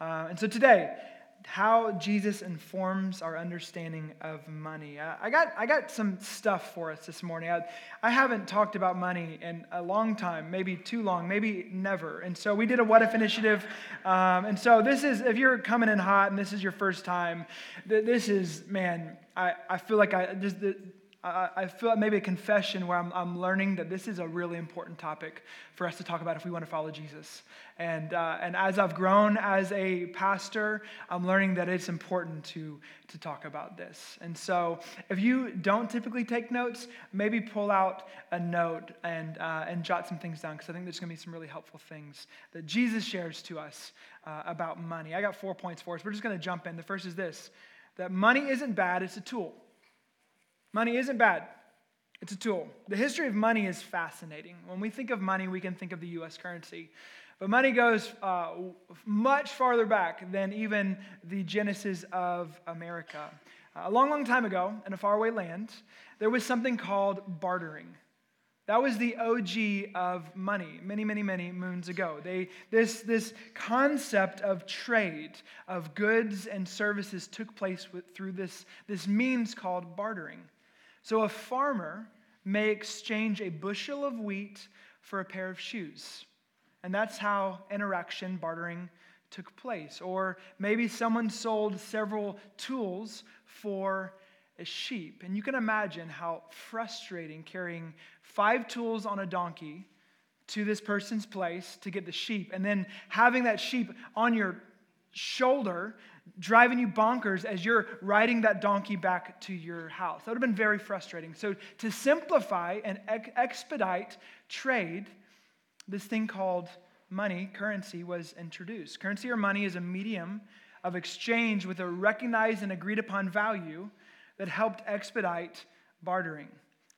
Uh, and so today, how Jesus informs our understanding of money. Uh, I, got, I got some stuff for us this morning. I, I haven't talked about money in a long time, maybe too long, maybe never. And so we did a What If initiative. Um, and so this is, if you're coming in hot and this is your first time, this is, man, I, I feel like I just, I feel maybe a confession where I'm, I'm, learning that this is a really important topic for us to talk about if we want to follow Jesus. And, uh, and as I've grown as a pastor, I'm learning that it's important to, to talk about this. And so if you don't typically take notes, maybe pull out a note and, uh, and jot some things down because I think there's going to be some really helpful things that Jesus shares to us uh, about money. I got four points for us. We're just going to jump in. The first is this that money isn't bad, it's a tool. Money isn't bad, it's a tool. The history of money is fascinating. When we think of money, we can think of the US currency. But money goes uh, much farther back than even the genesis of America. Uh, a long, long time ago, in a faraway land, there was something called bartering. That was the OG of money many, many, many moons ago. They, this, this concept of trade, of goods and services, took place with, through this, this means called bartering. So a farmer may exchange a bushel of wheat for a pair of shoes. And that's how interaction, bartering, took place. Or maybe someone sold several tools for a sheep. And you can imagine how frustrating carrying five tools on a donkey to this person's place to get the sheep, and then having that sheep on your shoulder driving you bonkers as you're riding that donkey back to your house. That would have been very frustrating. So, to simplify and ex- expedite trade, this thing called money, currency, was introduced. Currency or money is a medium of exchange with a recognized and agreed upon value that helped expedite bartering.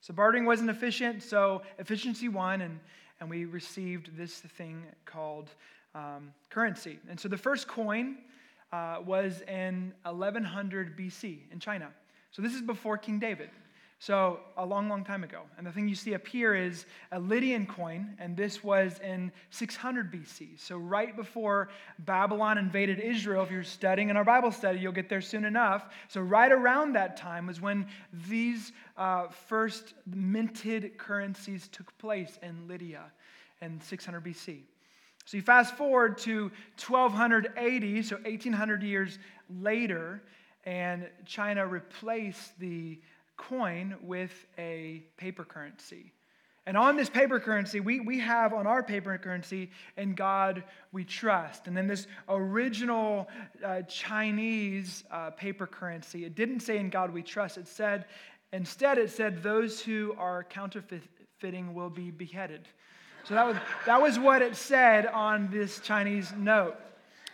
So, bartering wasn't efficient, so efficiency won, and, and we received this thing called um, currency. And so, the first coin uh, was in 1100 BC in China. So this is before King David. So a long, long time ago. And the thing you see up here is a Lydian coin, and this was in 600 BC. So right before Babylon invaded Israel, if you're studying in our Bible study, you'll get there soon enough. So right around that time was when these uh, first minted currencies took place in Lydia in 600 BC. So you fast forward to 1280, so 1800 years later, and China replaced the coin with a paper currency. And on this paper currency, we, we have on our paper currency, in God we trust. And then this original uh, Chinese uh, paper currency, it didn't say in God we trust. It said, instead, it said, those who are counterfeiting will be beheaded. So that was, that was what it said on this Chinese note.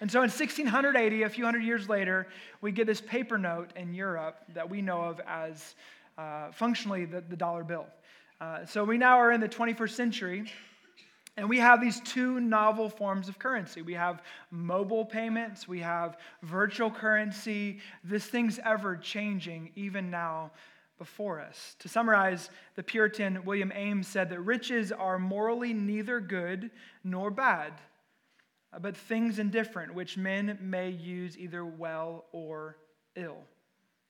And so in 1680, a few hundred years later, we get this paper note in Europe that we know of as uh, functionally the, the, dollar bill. Uh, so we now are in the 21st century, and we have these two novel forms of currency. We have mobile payments, we have virtual currency. This thing's ever changing, even now before us. To summarize, the Puritan William Ames said that riches are morally neither good nor bad, uh, but things indifferent, which men may use either well or ill.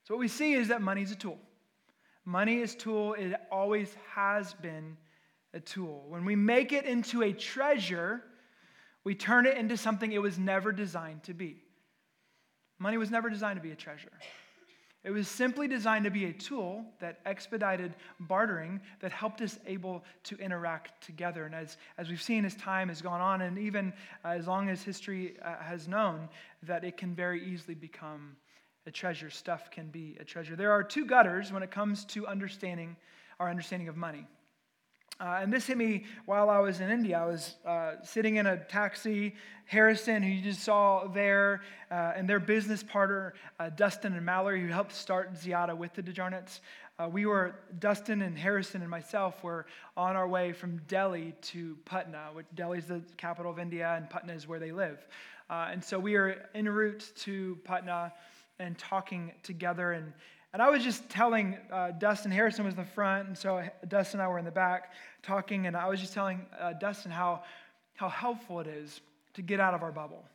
So, what we see is that money is a tool. Money is a tool, it always has been a tool. When we make it into a treasure, we turn it into something it was never designed to be. Money was never designed to be a treasure. It was simply designed to be a tool that expedited bartering, that helped us able to interact together. And as, as we've seen as time has gone on, and even uh, as long as history uh, has known, that it can very easily become a treasure. Stuff can be a treasure. There are two gutters when it comes to understanding our understanding of money. Uh, and this hit me while I was in India. I was uh, sitting in a taxi. Harrison, who you just saw there, uh, and their business partner, uh, Dustin and Mallory, who helped start Ziada with the DeJarnets. Uh, we were, Dustin and Harrison and myself were on our way from Delhi to Patna, which Delhi is the capital of India, and Patna is where they live. Uh, and so we are en route to Patna and talking together. And and I was just telling uh, Dustin, Harrison was in the front, and so Dustin and I were in the back talking, and I was just telling uh, Dustin how, how helpful it is to get out of our bubble.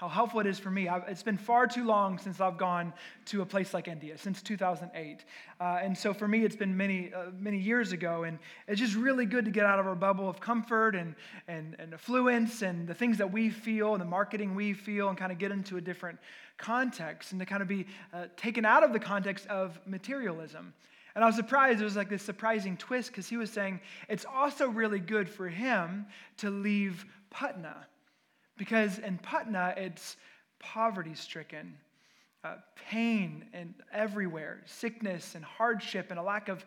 How helpful it is for me. I've, it's been far too long since I've gone to a place like India, since 2008. Uh, and so for me, it's been many, uh, many years ago. And it's just really good to get out of our bubble of comfort and, and, and affluence and the things that we feel and the marketing we feel and kind of get into a different context and to kind of be uh, taken out of the context of materialism. And I was surprised. It was like this surprising twist because he was saying it's also really good for him to leave Patna because in Patna, it's poverty stricken, uh, pain and everywhere, sickness and hardship and a lack of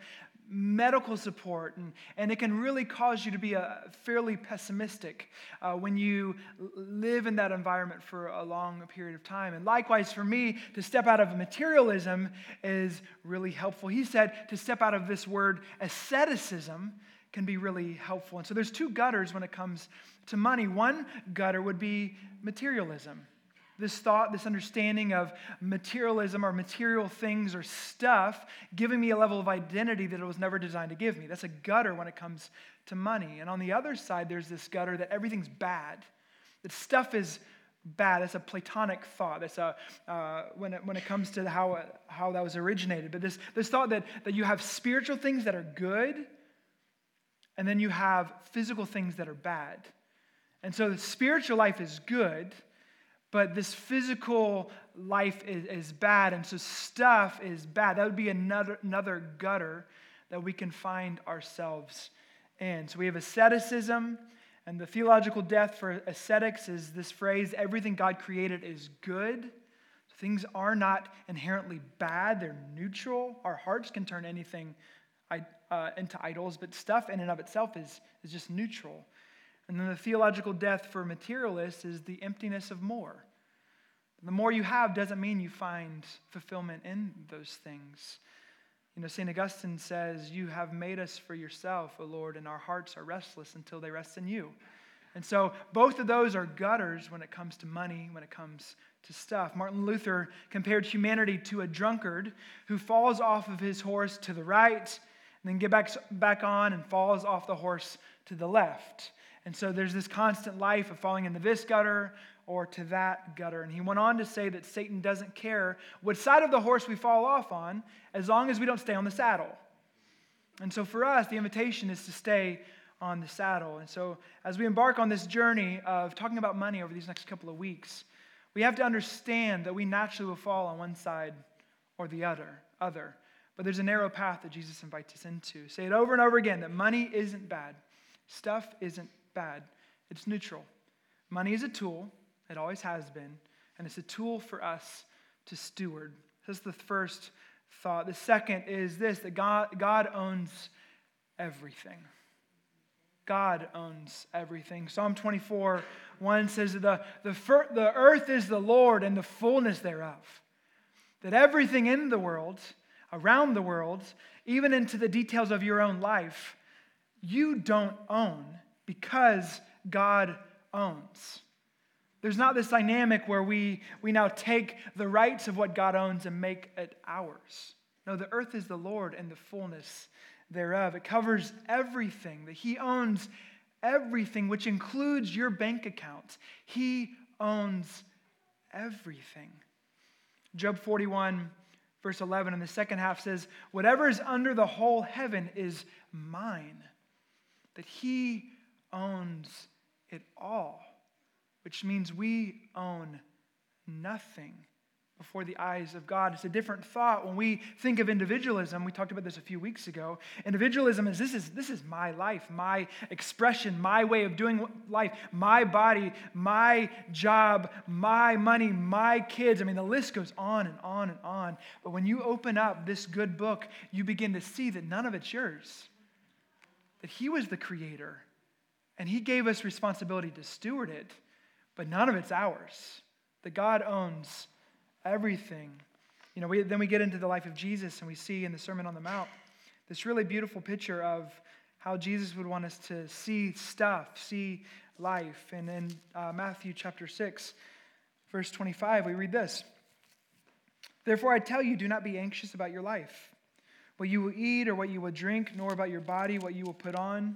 medical support. And, and it can really cause you to be a, fairly pessimistic uh, when you live in that environment for a long period of time. And likewise, for me, to step out of materialism is really helpful. He said to step out of this word asceticism can be really helpful. And so there's two gutters when it comes to money. One gutter would be materialism. This thought, this understanding of materialism or material things or stuff giving me a level of identity that it was never designed to give me. That's a gutter when it comes to money. And on the other side, there's this gutter that everything's bad, that stuff is bad. That's a Platonic thought. That's a, uh, when, it, when it comes to how, how that was originated. But this, this thought that, that you have spiritual things that are good and then you have physical things that are bad. And so the spiritual life is good, but this physical life is, is bad. And so stuff is bad. That would be another, another gutter that we can find ourselves in. So we have asceticism, and the theological death for ascetics is this phrase everything God created is good. Things are not inherently bad, they're neutral. Our hearts can turn anything uh, into idols, but stuff in and of itself is, is just neutral. And then the theological death for materialists is the emptiness of more. The more you have doesn't mean you find fulfillment in those things. You know, St. Augustine says, You have made us for yourself, O Lord, and our hearts are restless until they rest in you. And so both of those are gutters when it comes to money, when it comes to stuff. Martin Luther compared humanity to a drunkard who falls off of his horse to the right and then get back, back on and falls off the horse to the left. And so there's this constant life of falling into this gutter or to that gutter. And he went on to say that Satan doesn't care what side of the horse we fall off on as long as we don't stay on the saddle. And so for us, the invitation is to stay on the saddle. And so as we embark on this journey of talking about money over these next couple of weeks, we have to understand that we naturally will fall on one side or the other. other. But there's a narrow path that Jesus invites us into. Say it over and over again that money isn't bad. Stuff isn't bad. It's neutral. Money is a tool, it always has been, and it's a tool for us to steward. That's the first thought. The second is this that God, God owns everything. God owns everything. Psalm 24, 1 says, the, the, the earth is the Lord and the fullness thereof. That everything in the world around the world, even into the details of your own life, you don't own because God owns. There's not this dynamic where we, we now take the rights of what God owns and make it ours. No, the earth is the Lord and the fullness thereof. It covers everything, that He owns everything, which includes your bank account. He owns everything. Job 41 verse 11 in the second half says, Whatever is under the whole heaven is mine, that he owns it all, which means we own nothing before the eyes of God. It's a different thought when we think of individualism. We talked about this a few weeks ago. Individualism is this is this is my life, my expression, my way of doing life, my body, my job, my money, my kids. I mean, the list goes on and on and on. But when you open up this good book, you begin to see that none of it's yours. That he was the creator and he gave us responsibility to steward it, but none of it's ours. That God owns everything. You know, we, then we get into the life of Jesus and we see in the Sermon on the Mount this really beautiful picture of how Jesus would want us to see stuff, see life. And in uh, Matthew chapter 6, verse 25, we read this Therefore, I tell you, do not be anxious about your life, what you will eat or what you will drink, nor about your body, what you will put on.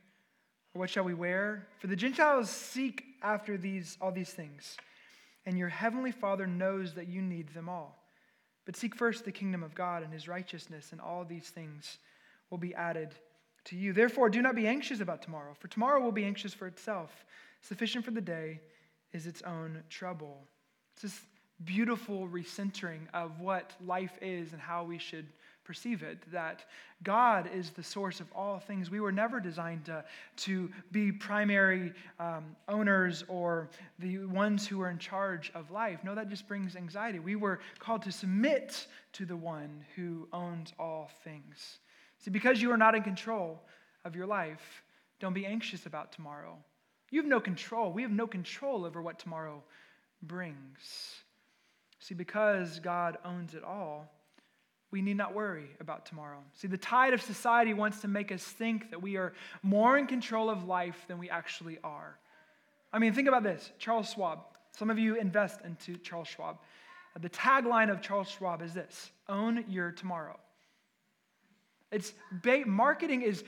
Or what shall we wear? For the Gentiles seek after these, all these things, and your heavenly Father knows that you need them all. But seek first the kingdom of God and his righteousness, and all these things will be added to you. Therefore, do not be anxious about tomorrow, for tomorrow will be anxious for itself. Sufficient for the day is its own trouble. It's this beautiful recentering of what life is and how we should perceive it that God is the source of all things. We were never designed to, to be primary um, owners or the ones who are in charge of life. No, that just brings anxiety. We were called to submit to the one who owns all things. See, because you are not in control of your life, don't be anxious about tomorrow. You have no control. We have no control over what tomorrow brings. See, because God owns it all, we need not worry about tomorrow. See, the tide of society wants to make us think that we are more in control of life than we actually are. I mean, think about this Charles Schwab. Some of you invest into Charles Schwab. The tagline of Charles Schwab is this own your tomorrow. It's marketing is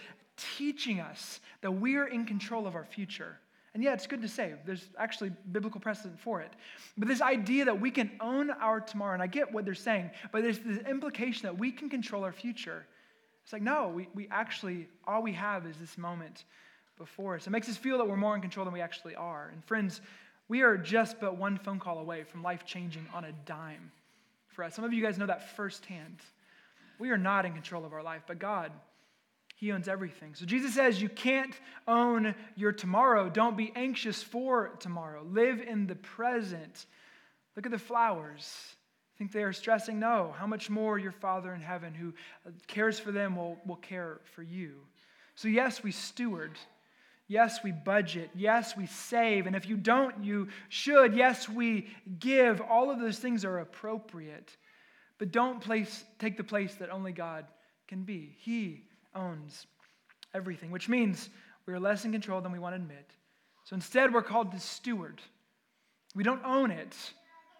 teaching us that we are in control of our future. And yeah, it's good to say. There's actually biblical precedent for it. But this idea that we can own our tomorrow, and I get what they're saying, but there's this implication that we can control our future. It's like, no, we, we actually, all we have is this moment before us. It makes us feel that we're more in control than we actually are. And friends, we are just but one phone call away from life changing on a dime for us. Some of you guys know that firsthand. We are not in control of our life, but God he owns everything. So Jesus says, You can't own your tomorrow. Don't be anxious for tomorrow. Live in the present. Look at the flowers. Think they are stressing? No. How much more your Father in heaven, who cares for them, will, will care for you? So, yes, we steward. Yes, we budget. Yes, we save. And if you don't, you should. Yes, we give. All of those things are appropriate. But don't place, take the place that only God can be. He owns everything, which means we are less in control than we want to admit. So instead, we're called to steward. We don't own it,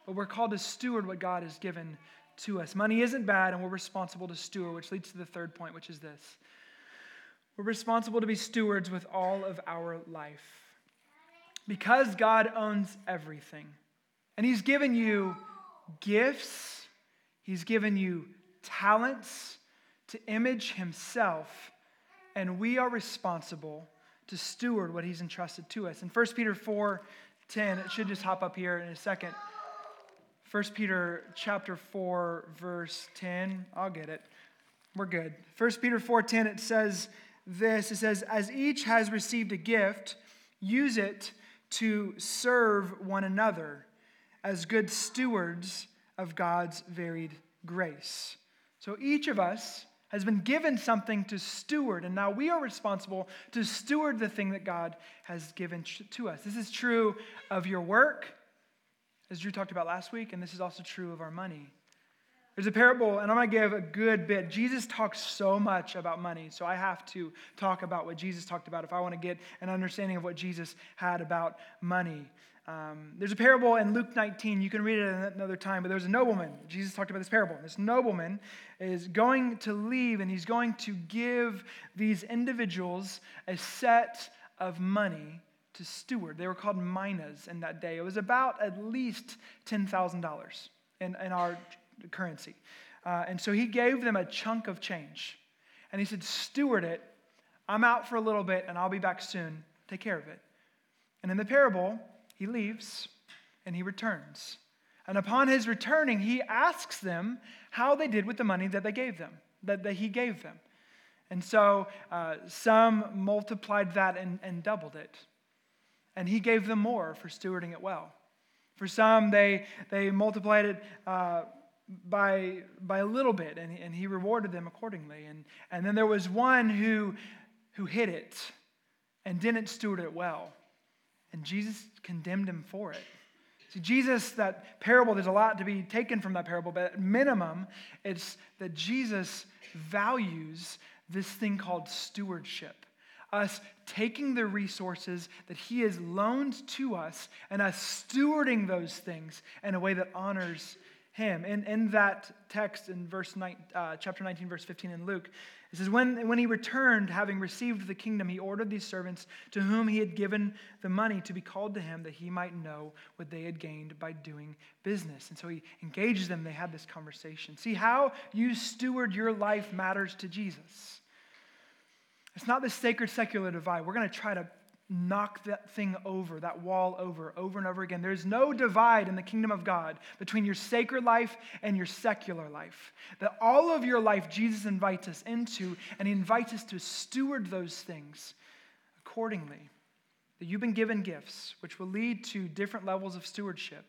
but we're called to steward what God has given to us. Money isn't bad, and we're responsible to steward, which leads to the third point, which is this we're responsible to be stewards with all of our life. Because God owns everything, and He's given you gifts, He's given you talents, to image himself, and we are responsible to steward what he's entrusted to us. In 1 Peter 4 10, it should just hop up here in a second. 1 Peter chapter 4, verse 10. I'll get it. We're good. 1 Peter 4:10, it says this. It says, As each has received a gift, use it to serve one another as good stewards of God's varied grace. So each of us has been given something to steward, and now we are responsible to steward the thing that God has given to us. This is true of your work, as Drew talked about last week, and this is also true of our money. There's a parable, and I'm going to give a good bit. Jesus talks so much about money, so I have to talk about what Jesus talked about if I want to get an understanding of what Jesus had about money. Um, there's a parable in Luke 19. You can read it another time, but there's a nobleman. Jesus talked about this parable. This nobleman is going to leave and he's going to give these individuals a set of money to steward. They were called minas in that day. It was about at least $10,000 in, in our currency. Uh, and so he gave them a chunk of change. And he said, Steward it. I'm out for a little bit and I'll be back soon. Take care of it. And in the parable, he leaves and he returns. And upon his returning, he asks them how they did with the money that they gave them, that, that he gave them. And so uh, some multiplied that and, and doubled it. And he gave them more for stewarding it well. For some, they, they multiplied it uh, by, by a little bit, and, and he rewarded them accordingly. And, and then there was one who, who hid it and didn't steward it well. And Jesus condemned him for it. See, Jesus, that parable, there's a lot to be taken from that parable, but at minimum, it's that Jesus values this thing called stewardship. Us taking the resources that He has loaned to us and us stewarding those things in a way that honors Him. In, in that text in verse nine, uh, chapter 19, verse 15 in Luke, it says, when, when he returned, having received the kingdom, he ordered these servants to whom he had given the money to be called to him that he might know what they had gained by doing business. And so he engages them. They had this conversation. See, how you steward your life matters to Jesus. It's not this sacred secular divide. We're going to try to knock that thing over, that wall over, over and over again. There's no divide in the kingdom of God between your sacred life and your secular life. That all of your life, Jesus invites us into, and He invites us to steward those things accordingly. That you've been given gifts, which will lead to different levels of stewardship.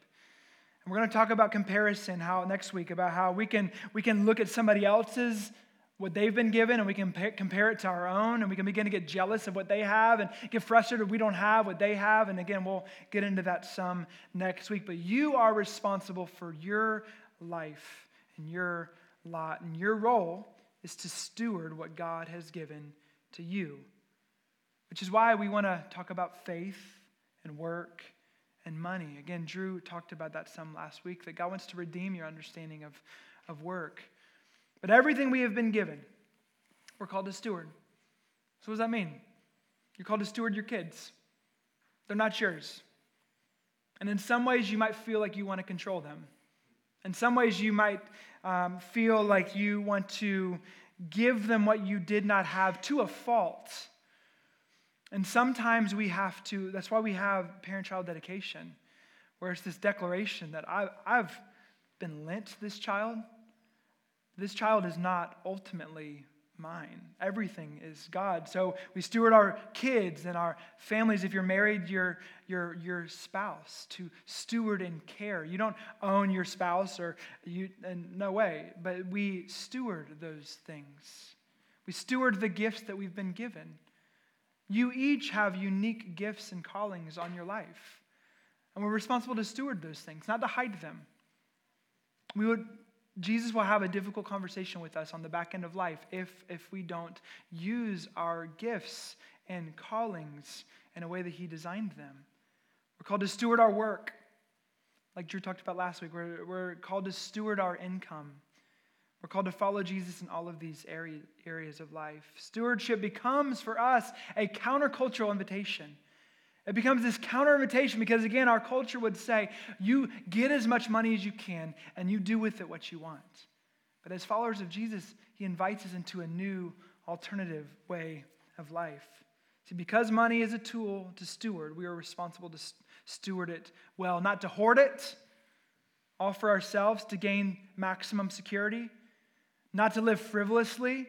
And we're going to talk about comparison how next week about how we can we can look at somebody else's what they've been given and we can compare it to our own and we can begin to get jealous of what they have and get frustrated we don't have what they have. And again we'll get into that some next week. But you are responsible for your life and your lot and your role is to steward what god has given to you which is why we want to talk about faith and work and money. Again drew talked about that some last week that god wants to redeem your understanding of, of work but everything we have been given, we're called to steward. So, what does that mean? You're called to steward your kids, they're not yours. And in some ways, you might feel like you want to control them. In some ways, you might um, feel like you want to give them what you did not have to a fault. And sometimes we have to, that's why we have parent child dedication, where it's this declaration that I've, I've been lent this child, this child is not ultimately mine. Everything is God. So we steward our kids and our families. If you're married, your, your, your spouse to steward and care. You don't own your spouse or you, no way, but we steward those things. We steward the gifts that we've been given. You each have unique gifts and callings on your life. And we're responsible to steward those things, not to hide them. We would Jesus will have a difficult conversation with us on the back end of life if, if we don't use our gifts and callings in a way that He designed them. We're called to steward our work. Like Drew talked about last week, we're, we're called to steward our income. We're called to follow Jesus in all of these area, areas of life. Stewardship becomes for us a countercultural invitation. It becomes this counter invitation because, again, our culture would say, you get as much money as you can and you do with it what you want. But as followers of Jesus, he invites us into a new alternative way of life. See, because money is a tool to steward, we are responsible to steward it well, not to hoard it, all for ourselves to gain maximum security, not to live frivolously,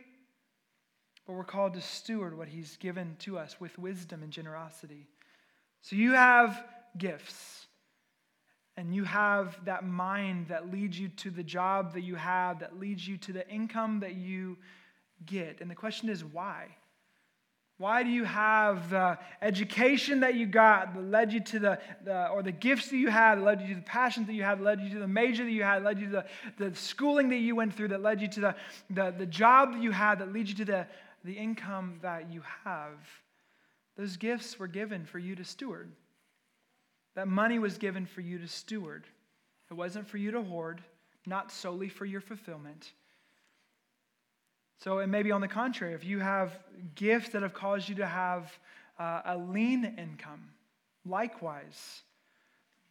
but we're called to steward what he's given to us with wisdom and generosity. So you have gifts, and you have that mind that leads you to the job that you have, that leads you to the income that you get. And the question is, why? Why do you have the education that you got that led you to the, the, or the gifts that you had that led you to the passions that you had, that led you to the major that you had, that led you to the, the schooling that you went through, that led you to the, the, the job that you had, that leads you to the, the income that you have? Those gifts were given for you to steward. That money was given for you to steward. It wasn't for you to hoard, not solely for your fulfillment. So, it may be on the contrary, if you have gifts that have caused you to have uh, a lean income, likewise,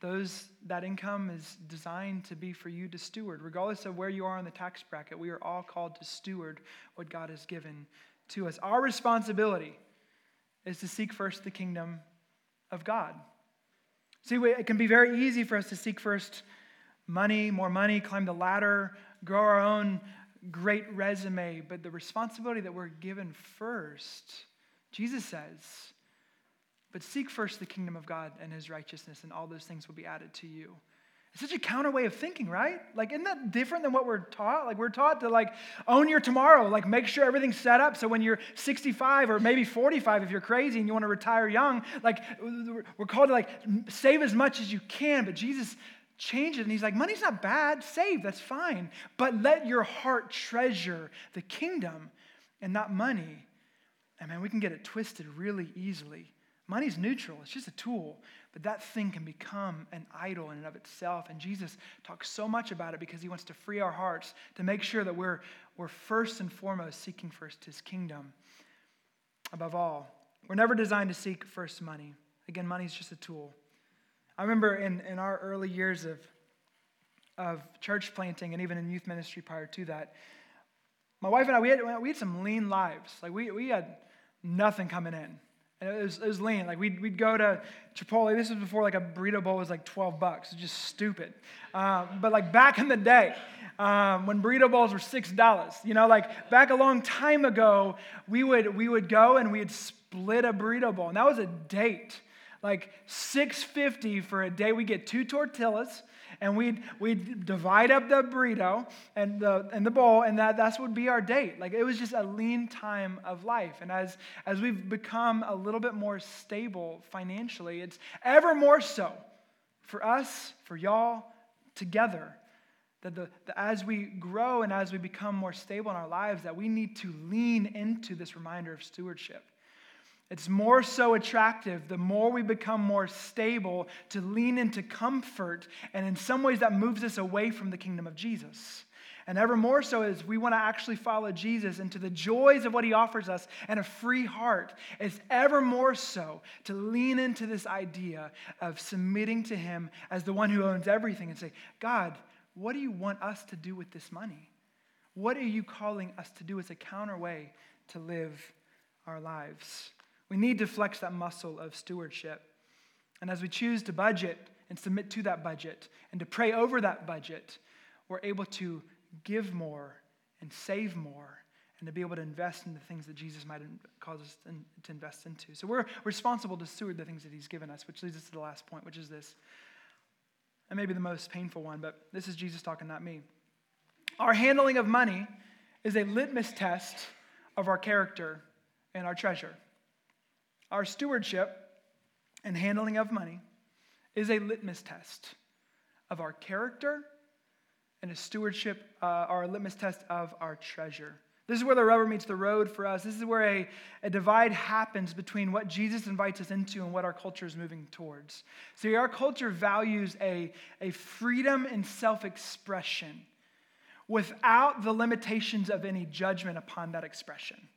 those, that income is designed to be for you to steward. Regardless of where you are in the tax bracket, we are all called to steward what God has given to us. Our responsibility is to seek first the kingdom of God. See, it can be very easy for us to seek first money, more money, climb the ladder, grow our own great resume, but the responsibility that we're given first. Jesus says, but seek first the kingdom of God and his righteousness, and all those things will be added to you. It's such a counter way of thinking, right? Like, isn't that different than what we're taught? Like, we're taught to like own your tomorrow, like make sure everything's set up. So when you're 65 or maybe 45, if you're crazy and you want to retire young, like we're called to like save as much as you can. But Jesus changed it, and he's like, money's not bad, save, that's fine. But let your heart treasure the kingdom and not money. And man, we can get it twisted really easily. Money's neutral, it's just a tool. But that thing can become an idol in and of itself. And Jesus talks so much about it because he wants to free our hearts to make sure that we're, we're first and foremost seeking first his kingdom. Above all, we're never designed to seek first money. Again, money is just a tool. I remember in, in our early years of, of church planting and even in youth ministry prior to that, my wife and I, we had, we had some lean lives. Like, we, we had nothing coming in. And it was, it was lean. Like we'd, we'd go to Chipotle. This was before like a burrito bowl was like 12 bucks. It's just stupid. Um, but like back in the day, um, when burrito bowls were six dollars, you know, like back a long time ago, we would we would go and we'd split a burrito bowl, and that was a date. Like 650 for a day. We get two tortillas and we'd, we'd divide up the burrito and the, and the bowl, and that, that's would be our date. Like it was just a lean time of life. And as, as we've become a little bit more stable financially, it's ever more so for us, for y'all, together. That the, the, as we grow and as we become more stable in our lives, that we need to lean into this reminder of stewardship. It's more so attractive the more we become more stable to lean into comfort, and in some ways that moves us away from the kingdom of Jesus. And ever more so as we want to actually follow Jesus into the joys of what he offers us and a free heart. It's ever more so to lean into this idea of submitting to him as the one who owns everything and say, God, what do you want us to do with this money? What are you calling us to do as a counter way to live our lives? We need to flex that muscle of stewardship. And as we choose to budget and submit to that budget and to pray over that budget, we're able to give more and save more and to be able to invest in the things that Jesus might cause us to invest into. So we're responsible to steward the things that He's given us, which leads us to the last point, which is this. And maybe the most painful one, but this is Jesus talking, not me. Our handling of money is a litmus test of our character and our treasure. Our stewardship and handling of money is a litmus test of our character and a stewardship, uh, our litmus test of our treasure. This is where the rubber meets the road for us. This is where a, a divide happens between what Jesus invites us into and what our culture is moving towards. See, our culture values a, a freedom in self expression without the limitations of any judgment upon that expression.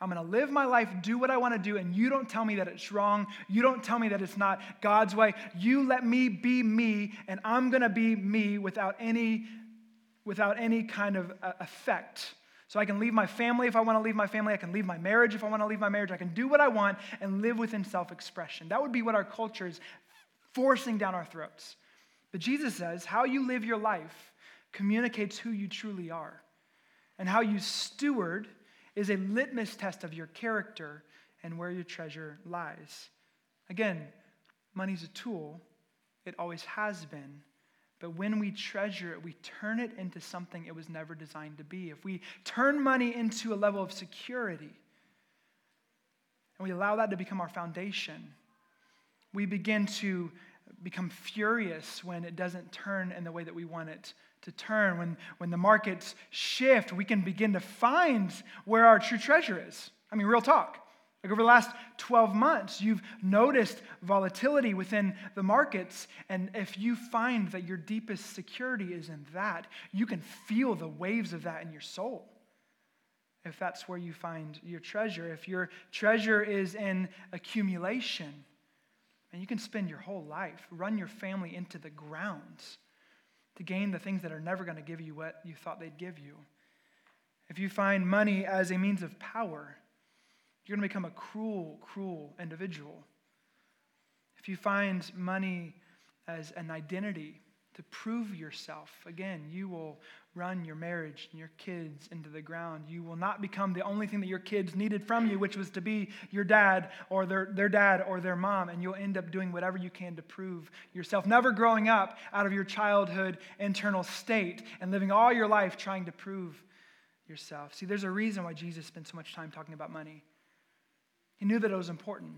I'm going to live my life, do what I want to do, and you don't tell me that it's wrong. You don't tell me that it's not God's way. You let me be me, and I'm going to be me without any, without any kind of uh, effect. So I can leave my family if I want to leave my family. I can leave my marriage if I want to leave my marriage. I can do what I want and live within self expression. That would be what our culture is forcing down our throats. But Jesus says, how you live your life communicates who you truly are. And how you steward is a litmus test of your character and where your treasure lies. Again, money's a tool, it always has been. But when we treasure it, we turn it into something it was never designed to be. If we turn money into a level of security and we allow that to become our foundation, we begin to become furious when it doesn't turn in the way that we want it to turn, when, when the markets shift, we can begin to find where our true treasure is. I mean, real talk. Like over the last 12 months, you've noticed volatility within the markets. And if you find that your deepest security is in that, you can feel the waves of that in your soul. If that's where you find your treasure, if your treasure is in accumulation, and you can spend your whole life, run your family into the ground to gain the things that are never going to give you what you thought they'd give you. If you find money as a means of power, you're going to become a cruel, cruel individual. If you find money as an identity to prove yourself. Again, you will run your marriage and your kids into the ground. You will not become the only thing that your kids needed from you, which was to be your dad or their, their dad or their mom, and you'll end up doing whatever you can to prove yourself. Never growing up out of your childhood internal state and living all your life trying to prove yourself. See, there's a reason why Jesus spent so much time talking about money. He knew that it was important.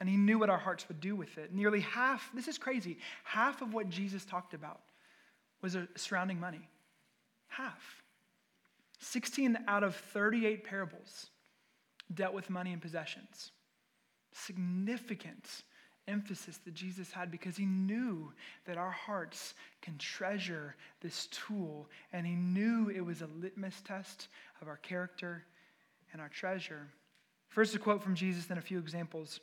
And he knew what our hearts would do with it. Nearly half, this is crazy, half of what Jesus talked about was uh, surrounding money. Half. 16 out of 38 parables dealt with money and possessions. Significant emphasis that Jesus had because he knew that our hearts can treasure this tool, and he knew it was a litmus test of our character and our treasure. First, a quote from Jesus, then a few examples.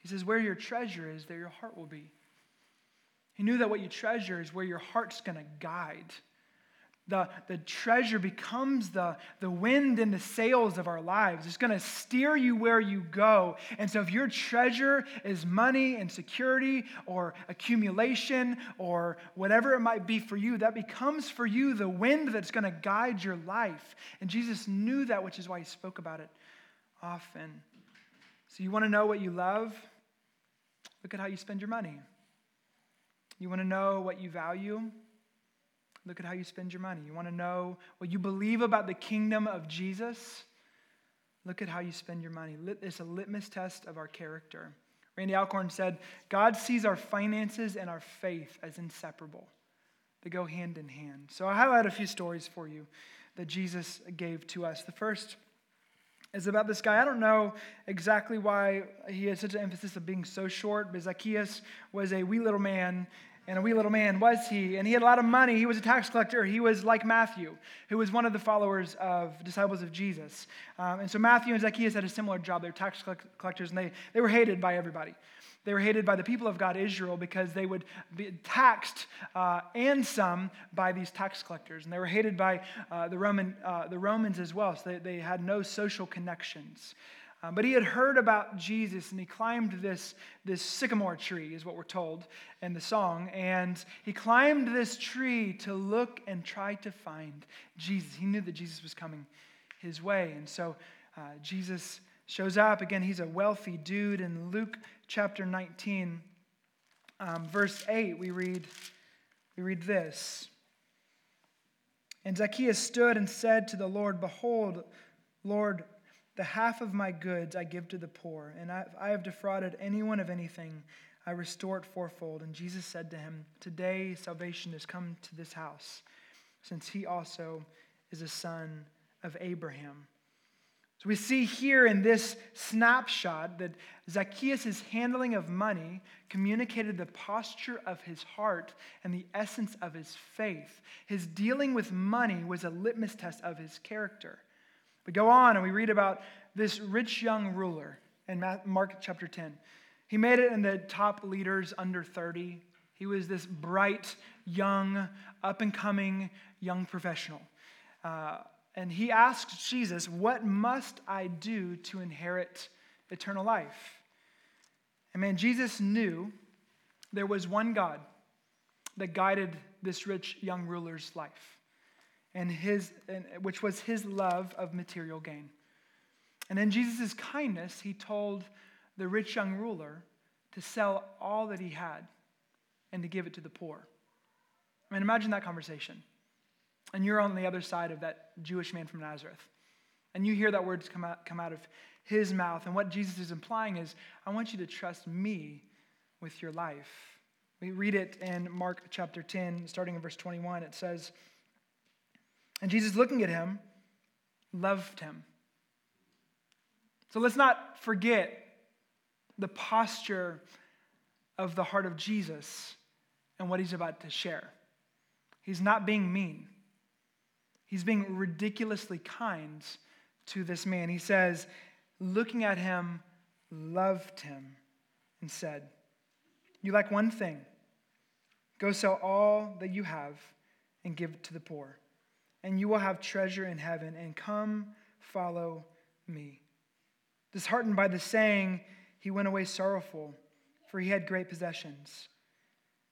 He says, Where your treasure is, there your heart will be. He knew that what you treasure is where your heart's going to guide. The, the treasure becomes the, the wind in the sails of our lives. It's going to steer you where you go. And so, if your treasure is money and security or accumulation or whatever it might be for you, that becomes for you the wind that's going to guide your life. And Jesus knew that, which is why he spoke about it often. So, you want to know what you love? Look at how you spend your money. You want to know what you value? Look at how you spend your money. You want to know what you believe about the kingdom of Jesus? Look at how you spend your money. It's a litmus test of our character. Randy Alcorn said, God sees our finances and our faith as inseparable. They go hand in hand. So I highlight a few stories for you that Jesus gave to us. The first is about this guy. I don't know exactly why he had such an emphasis of being so short, but Zacchaeus was a wee little man. And a wee little man was he, and he had a lot of money. He was a tax collector. He was like Matthew, who was one of the followers of disciples of Jesus. Um, and so Matthew and Zacchaeus had a similar job. They were tax collectors, and they, they were hated by everybody. They were hated by the people of God, Israel, because they would be taxed uh, and some by these tax collectors. And they were hated by uh, the, Roman, uh, the Romans as well, so they, they had no social connections. Um, but he had heard about Jesus and he climbed this, this sycamore tree, is what we're told in the song. And he climbed this tree to look and try to find Jesus. He knew that Jesus was coming his way. And so uh, Jesus shows up. Again, he's a wealthy dude. In Luke chapter 19, um, verse 8, we read, we read this. And Zacchaeus stood and said to the Lord, Behold, Lord, the half of my goods I give to the poor, and if I have defrauded anyone of anything, I restore it fourfold. And Jesus said to him, Today salvation has come to this house, since he also is a son of Abraham. So we see here in this snapshot that Zacchaeus' handling of money communicated the posture of his heart and the essence of his faith. His dealing with money was a litmus test of his character. We go on and we read about this rich young ruler in Mark chapter 10. He made it in the top leaders under 30. He was this bright, young, up and coming young professional. Uh, and he asks Jesus, What must I do to inherit eternal life? And man, Jesus knew there was one God that guided this rich young ruler's life, and his, and, which was his love of material gain. And in Jesus' kindness, he told the rich young ruler to sell all that he had and to give it to the poor. I mean, imagine that conversation and you're on the other side of that Jewish man from Nazareth. And you hear that words come out, come out of his mouth. And what Jesus is implying is, I want you to trust me with your life. We read it in Mark chapter 10, starting in verse 21. It says, And Jesus, looking at him, loved him. So let's not forget the posture of the heart of Jesus and what he's about to share. He's not being mean. He's being ridiculously kind to this man. He says, looking at him, loved him and said, You like one thing. Go sell all that you have and give it to the poor, and you will have treasure in heaven, and come follow me. Disheartened by the saying, he went away sorrowful, for he had great possessions.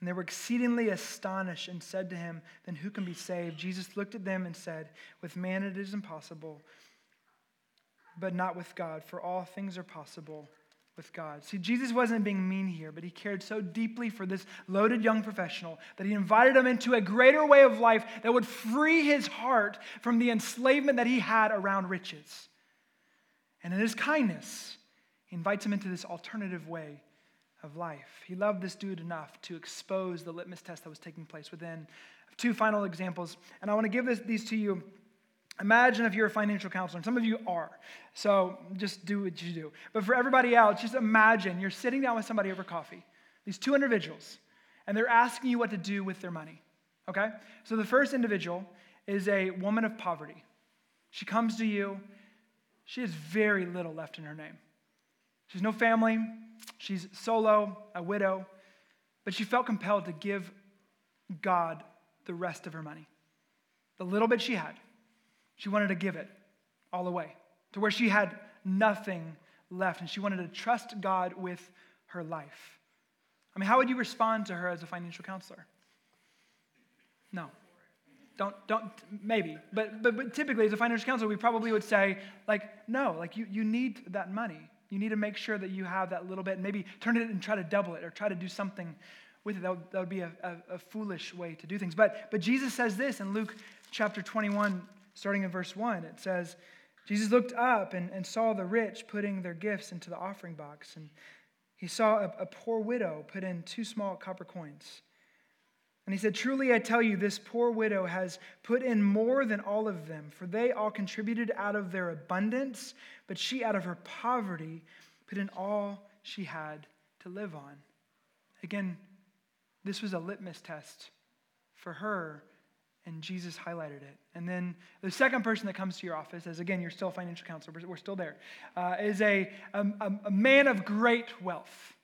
And they were exceedingly astonished and said to him, Then who can be saved? Jesus looked at them and said, With man it is impossible, but not with God, for all things are possible with God. See, Jesus wasn't being mean here, but he cared so deeply for this loaded young professional that he invited him into a greater way of life that would free his heart from the enslavement that he had around riches. And in his kindness, he invites him into this alternative way of life. He loved this dude enough to expose the litmus test that was taking place within. Two final examples, and I want to give this, these to you. Imagine if you're a financial counselor, and some of you are. So just do what you do. But for everybody else, just imagine you're sitting down with somebody over coffee, these two individuals, and they're asking you what to do with their money. Okay? So the first individual is a woman of poverty. She comes to you, she has very little left in her name. She's no family, She's solo, a widow, but she felt compelled to give God the rest of her money. The little bit she had, she wanted to give it all away to where she had nothing left and she wanted to trust God with her life. I mean, how would you respond to her as a financial counselor? No. Don't, don't, maybe. But, but, but typically, as a financial counselor, we probably would say, like, no, like, you, you need that money. You need to make sure that you have that little bit and maybe turn it and try to double it or try to do something with it. That would, that would be a, a, a foolish way to do things. But, but Jesus says this in Luke chapter 21, starting in verse 1. It says, Jesus looked up and, and saw the rich putting their gifts into the offering box. And he saw a, a poor widow put in two small copper coins. And he said, Truly I tell you, this poor widow has put in more than all of them, for they all contributed out of their abundance, but she out of her poverty put in all she had to live on. Again, this was a litmus test for her, and Jesus highlighted it. And then the second person that comes to your office, as again, you're still financial counselor, we're still there, uh, is a, a, a man of great wealth.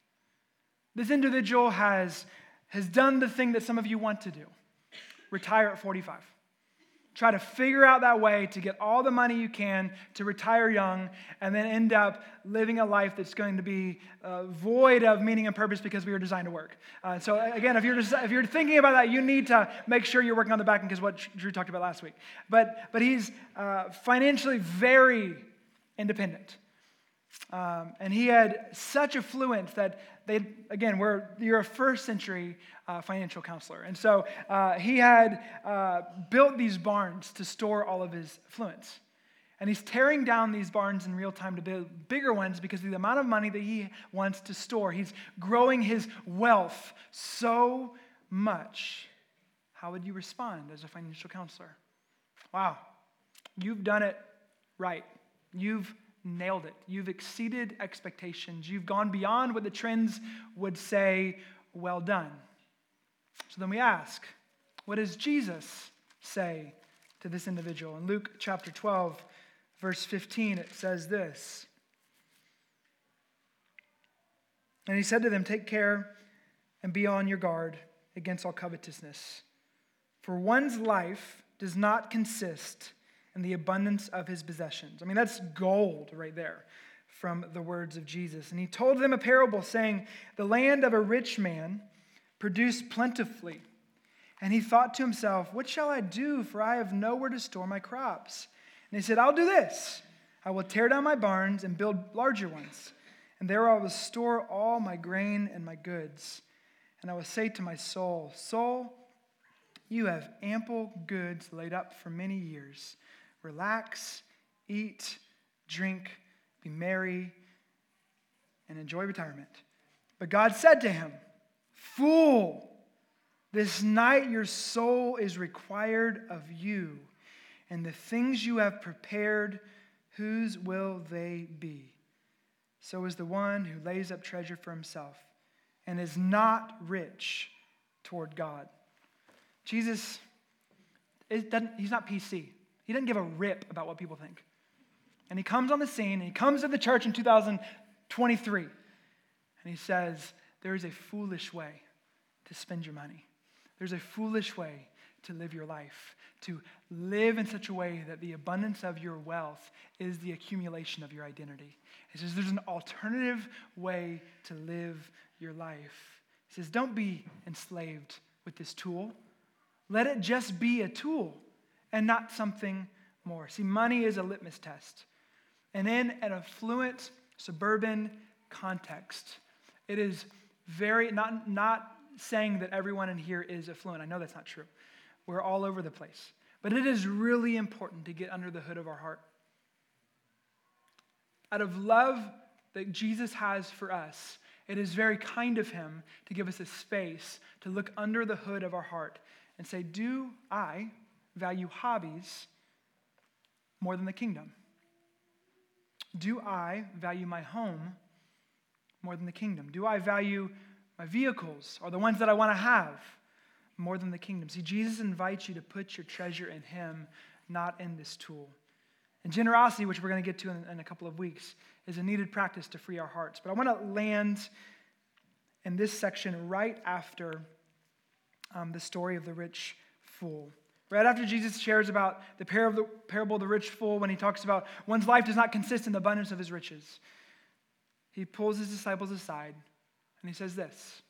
This individual has has done the thing that some of you want to do retire at 45. Try to figure out that way to get all the money you can to retire young and then end up living a life that's going to be uh, void of meaning and purpose because we were designed to work. Uh, so, again, if you're, if you're thinking about that, you need to make sure you're working on the back end because what Drew talked about last week. But, but he's uh, financially very independent. Um, and he had such affluence that they, again, we're, you're a first century uh, financial counselor. And so uh, he had uh, built these barns to store all of his affluence. And he's tearing down these barns in real time to build bigger ones because of the amount of money that he wants to store. He's growing his wealth so much. How would you respond as a financial counselor? Wow, you've done it right. You've nailed it. You've exceeded expectations. You've gone beyond what the trends would say, well done. So then we ask, what does Jesus say to this individual? In Luke chapter 12, verse 15, it says this And he said to them, Take care and be on your guard against all covetousness. For one's life does not consist in the abundance of his possessions. I mean, that's gold right there from the words of Jesus. And he told them a parable saying, The land of a rich man produced plentifully. And he thought to himself, What shall I do? For I have nowhere to store my crops. And he said, I'll do this I will tear down my barns and build larger ones. And there I will store all my grain and my goods. And I will say to my soul, Soul, you have ample goods laid up for many years relax, eat, drink, be merry, and enjoy retirement. But God said to him, Fool, this night your soul is required of you, and the things you have prepared, whose will they be? So is the one who lays up treasure for himself and is not rich toward God. Jesus, he's not PC. He doesn't give a rip about what people think. And he comes on the scene, and he comes to the church in 2023, and he says, There is a foolish way to spend your money. There's a foolish way to live your life, to live in such a way that the abundance of your wealth is the accumulation of your identity. He says there's an alternative way to live your life. He says, don't be enslaved with this tool. Let it just be a tool and not something more. See, money is a litmus test. And in an affluent suburban context, it is very, not, not saying that everyone in here is affluent. I know that's not true. We're all over the place. But it is really important to get under the hood of our heart. Out of love that Jesus has for us, it is very kind of him to give us a space to look under the hood of our heart and say, Do I value hobbies more than the kingdom? Do I value my home more than the kingdom? Do I value my vehicles or the ones that I want to have more than the kingdom? See, Jesus invites you to put your treasure in Him, not in this tool. And generosity, which we're going to get to in, in a couple of weeks, is a needed practice to free our hearts. But I want to land in this section right after um, the story of the rich fool. Right after Jesus shares about the parable of the rich fool, when he talks about one's life does not consist in the abundance of his riches, he pulls his disciples aside and he says this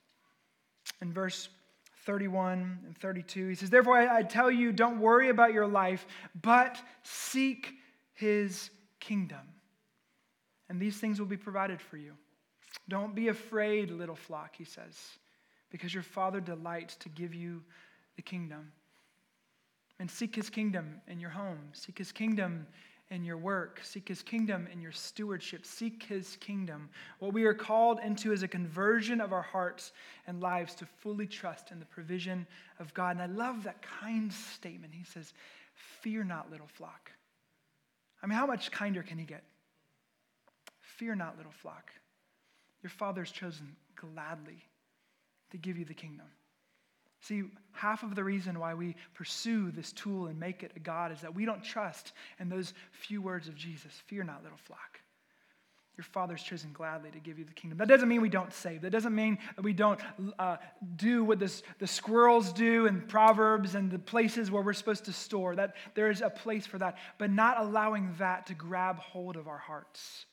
in verse 31 and 32. He says, Therefore, I, tell you, don't worry about your life, but seek his kingdom. And these things will be provided for you. Don't be afraid, little flock, he says, because your Father delights to give you the kingdom. And seek his kingdom in your home, seek his kingdom in your work, seek his kingdom in your stewardship, seek his kingdom. What we are called into is a conversion of our hearts and lives to fully trust in the provision of God. And I love that kind statement. He says, Fear not, little flock. I mean, how much kinder can he get? Fear not, little flock. Your father has chosen gladly to give you the kingdom. See, half of the reason why we pursue this tool and make it a God is that we don't trust in those few words of Jesus Fear not, little flock. Your Father's chosen gladly to give you the kingdom. That doesn't mean we don't save. That doesn't mean that we don't uh, do what this, the squirrels do in Proverbs and the places where we're supposed to store. That there is a place for that, but not allowing that to grab hold of our hearts.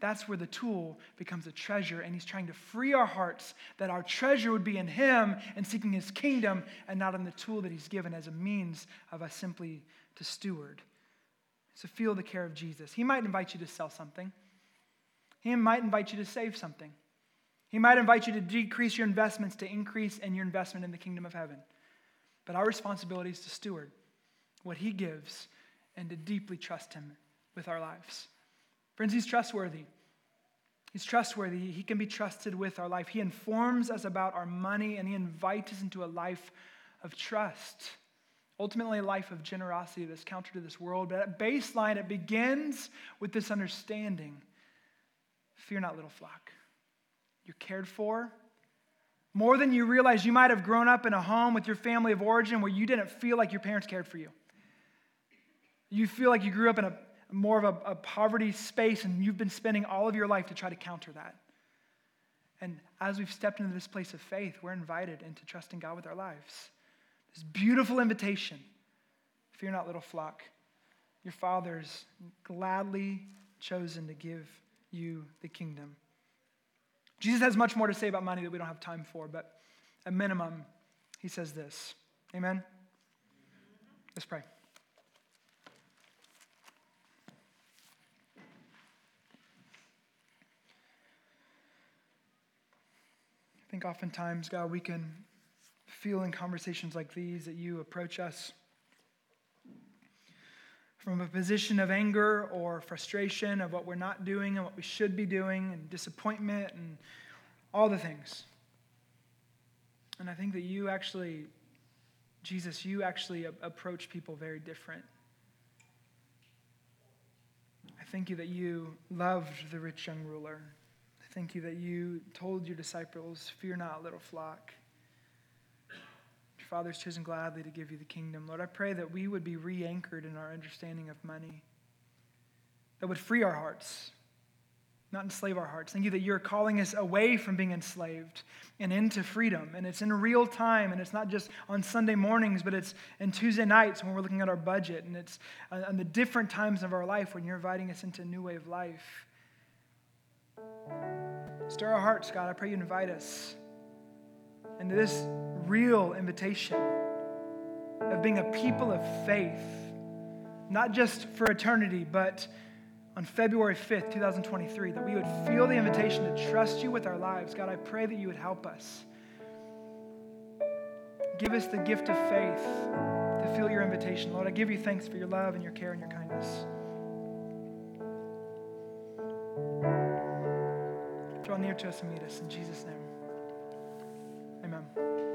That's where the tool becomes a treasure, and he's trying to free our hearts that our treasure would be in him and seeking his kingdom and not in the tool that he's given as a means of us simply to steward. So feel the care of Jesus. He might invite you to sell something, he might invite you to save something, he might invite you to decrease your investments to increase in your investment in the kingdom of heaven. But our responsibility is to steward what he gives and to deeply trust him with our lives. Friends, he's trustworthy. He's trustworthy. He can be trusted with our life. He informs us about our money and he invites us into a life of trust. Ultimately, a life of generosity that's counter to this world. But at baseline, it begins with this understanding Fear not, little flock. You're cared for. More than you realize, you might have grown up in a home with your family of origin where you didn't feel like your parents cared for you. You feel like you grew up in a more of a, a poverty space, and you've been spending all of your life to try to counter that. And as we've stepped into this place of faith, we're invited into trusting God with our lives. This beautiful invitation Fear not, little flock. Your Father's gladly chosen to give you the kingdom. Jesus has much more to say about money that we don't have time for, but at minimum, he says this Amen? Let's pray. I think oftentimes, God, we can feel in conversations like these that you approach us from a position of anger or frustration of what we're not doing and what we should be doing, and disappointment and all the things. And I think that you actually, Jesus, you actually approach people very different. I thank you that you loved the rich young ruler. Thank you that you told your disciples, Fear not, little flock. Your fathers chosen gladly to give you the kingdom. Lord, I pray that we would be re anchored in our understanding of money, that would free our hearts, not enslave our hearts. Thank you that you're calling us away from being enslaved and into freedom. And it's in real time, and it's not just on Sunday mornings, but it's in Tuesday nights when we're looking at our budget, and it's uh, on the different times of our life when you're inviting us into a new way of life. Stir our hearts, God. I pray you invite us into this real invitation of being a people of faith, not just for eternity, but on February 5th, 2023, that we would feel the invitation to trust you with our lives. God, I pray that you would help us. Give us the gift of faith to feel your invitation. Lord, I give you thanks for your love and your care and your kindness. Draw near to us and meet us. In Jesus' name, amen.